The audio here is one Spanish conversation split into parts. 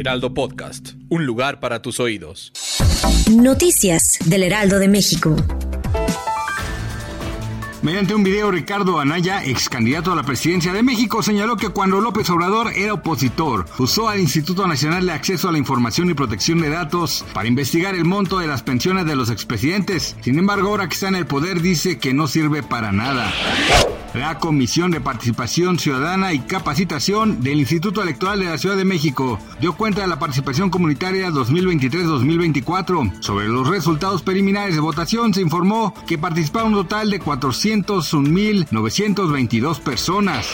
Heraldo Podcast, un lugar para tus oídos. Noticias del Heraldo de México. Mediante un video, Ricardo Anaya, ex candidato a la presidencia de México, señaló que cuando López Obrador era opositor, usó al Instituto Nacional de Acceso a la Información y Protección de Datos para investigar el monto de las pensiones de los expresidentes. Sin embargo, ahora que está en el poder, dice que no sirve para nada. La Comisión de Participación Ciudadana y Capacitación del Instituto Electoral de la Ciudad de México dio cuenta de la participación comunitaria 2023-2024. Sobre los resultados preliminares de votación se informó que participaron un total de 401.922 personas.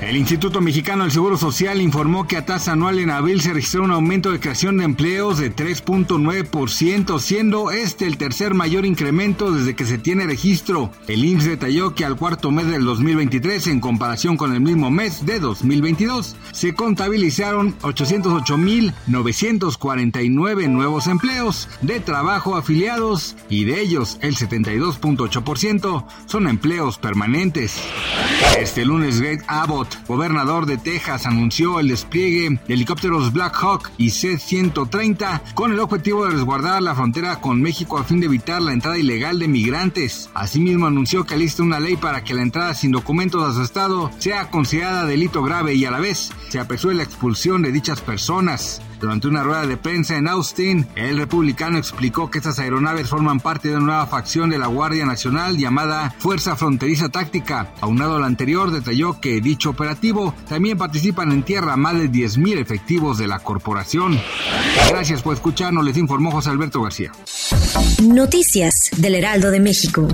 El Instituto Mexicano del Seguro Social informó que a tasa anual en abril se registró un aumento de creación de empleos de 3.9%, siendo este el tercer mayor incremento desde que se tiene registro. El IMSS detalló que al cuarto mes del 2023 en comparación con el mismo mes de 2022. Se contabilizaron 808.949 nuevos empleos de trabajo afiliados y de ellos el 72.8% son empleos permanentes. Este lunes Greg Abbott, gobernador de Texas, anunció el despliegue de helicópteros Black Hawk y C-130 con el objetivo de resguardar la frontera con México a fin de evitar la entrada ilegal de migrantes. Asimismo anunció que alista una ley para que la entrada sin documentos a su estado sea considerada delito grave y a la vez se apresure la expulsión de dichas personas. Durante una rueda de prensa en Austin, el republicano explicó que estas aeronaves forman parte de una nueva facción de la Guardia Nacional llamada Fuerza Fronteriza Táctica. Aunado al anterior, detalló que dicho operativo también participan en tierra más de 10.000 efectivos de la corporación. Gracias por escucharnos, les informó José Alberto García. Noticias del Heraldo de México.